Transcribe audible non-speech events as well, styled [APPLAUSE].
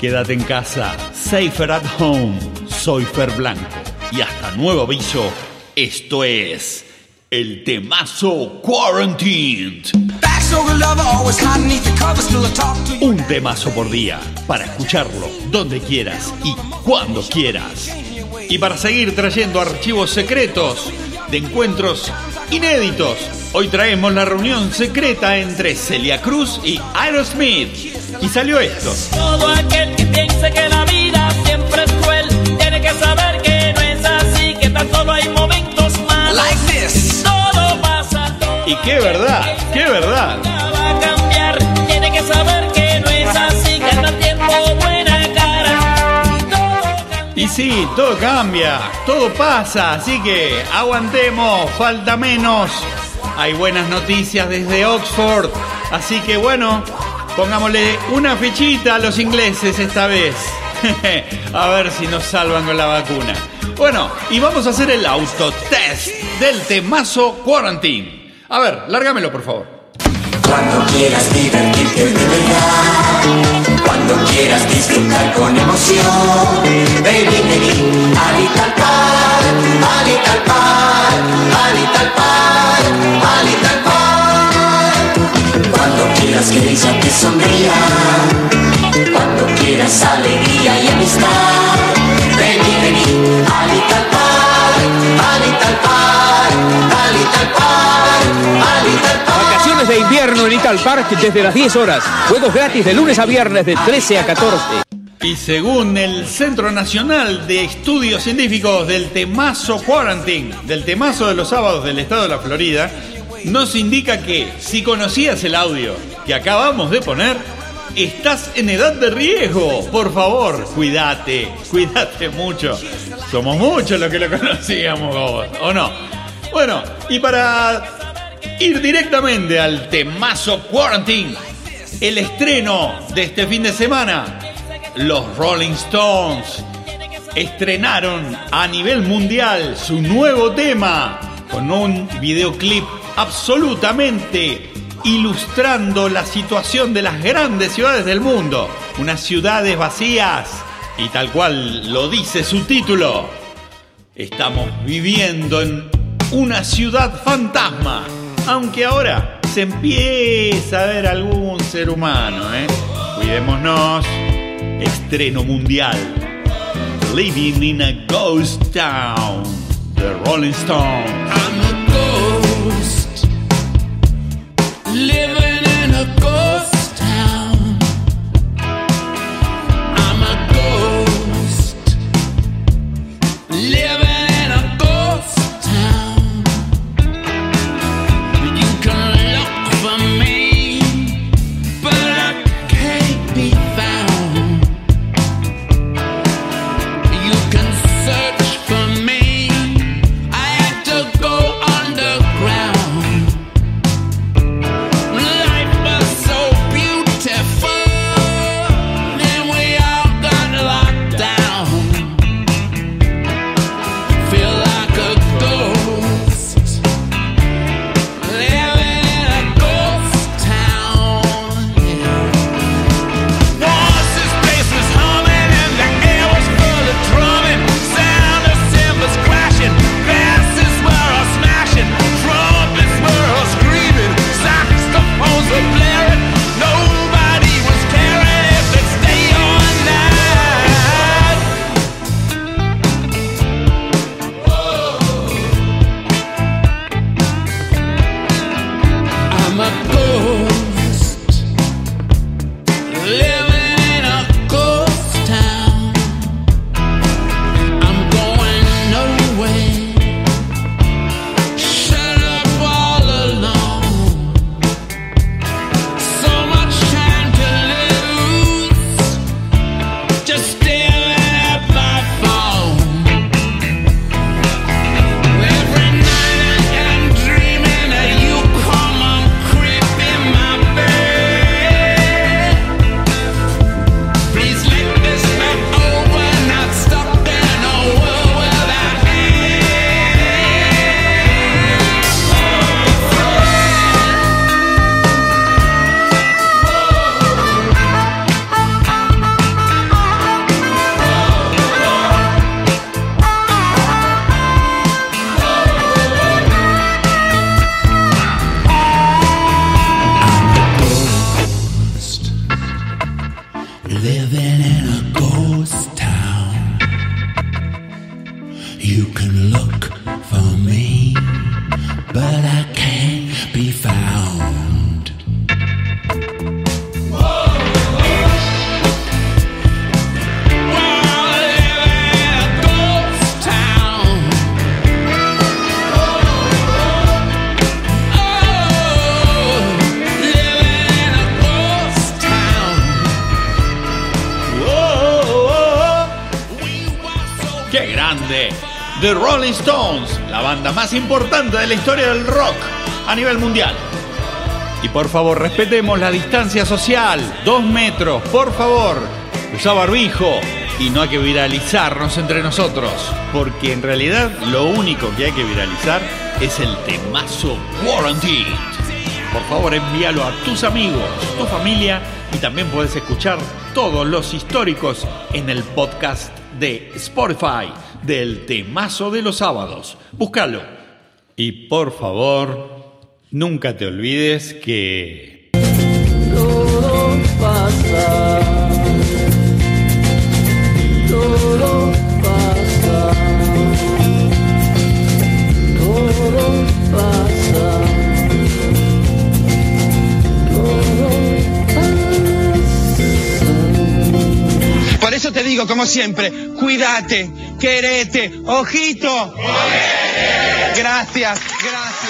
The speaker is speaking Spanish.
Quédate en casa, safer at home. Soy Fer Blanco. Y hasta nuevo aviso, esto es el temazo Quarantined. Un temazo por día para escucharlo donde quieras y cuando quieras. Y para seguir trayendo archivos secretos de encuentros inéditos, hoy traemos la reunión secreta entre Celia Cruz y Aerosmith. Y salió esto. Todo aquel que piense que la vida siempre es cruel, tiene que saber que no es así, que tan solo hay momentos malos. Like this. Todo pasa, todo Y qué verdad, qué verdad. Sí, todo cambia, todo pasa, así que aguantemos, falta menos. Hay buenas noticias desde Oxford, así que bueno, pongámosle una fechita a los ingleses esta vez. [LAUGHS] a ver si nos salvan con la vacuna. Bueno, y vamos a hacer el autotest del temazo Quarantine. A ver, lárgamelo por favor. Cuando quieras divertirte cuando quieras disfrutar con que ella te sonría, cuando quieras alegría y amistad, baby, baby, a Little Park, a Little Park, a Little Park, a Little Park. Vacaciones de invierno en Ital Park desde las 10 horas. Juegos gratis de lunes a viernes de 13 a 14. Y según el Centro Nacional de Estudios Científicos del Temazo Quarantine, del Temazo de los sábados del estado de la Florida, nos indica que si conocías el audio que acabamos de poner, estás en edad de riesgo. Por favor, cuídate, cuídate mucho. Somos muchos los que lo conocíamos, ¿o no? Bueno, y para ir directamente al Temazo Quarantine, el estreno de este fin de semana, los Rolling Stones estrenaron a nivel mundial su nuevo tema con un videoclip absolutamente ilustrando la situación de las grandes ciudades del mundo, unas ciudades vacías y tal cual lo dice su título, estamos viviendo en una ciudad fantasma, aunque ahora se empieza a ver algún ser humano, ¿eh? Cuidémonos. Estreno mundial. Living in a Ghost Town. The Rolling Stones. living in a ghost town. You can look for me, but I can't be found. The Rolling Stones, la banda más importante de la historia del rock a nivel mundial. Y por favor, respetemos la distancia social. Dos metros, por favor. Usa barbijo. Y no hay que viralizarnos entre nosotros. Porque en realidad lo único que hay que viralizar es el temazo Quarantine. Por favor, envíalo a tus amigos, tu familia y también puedes escuchar todos los históricos en el podcast de Spotify del temazo de los sábados. Búscalo. Y por favor, nunca te olvides que... digo, como siempre, cuídate, querete, ojito. Gracias, gracias.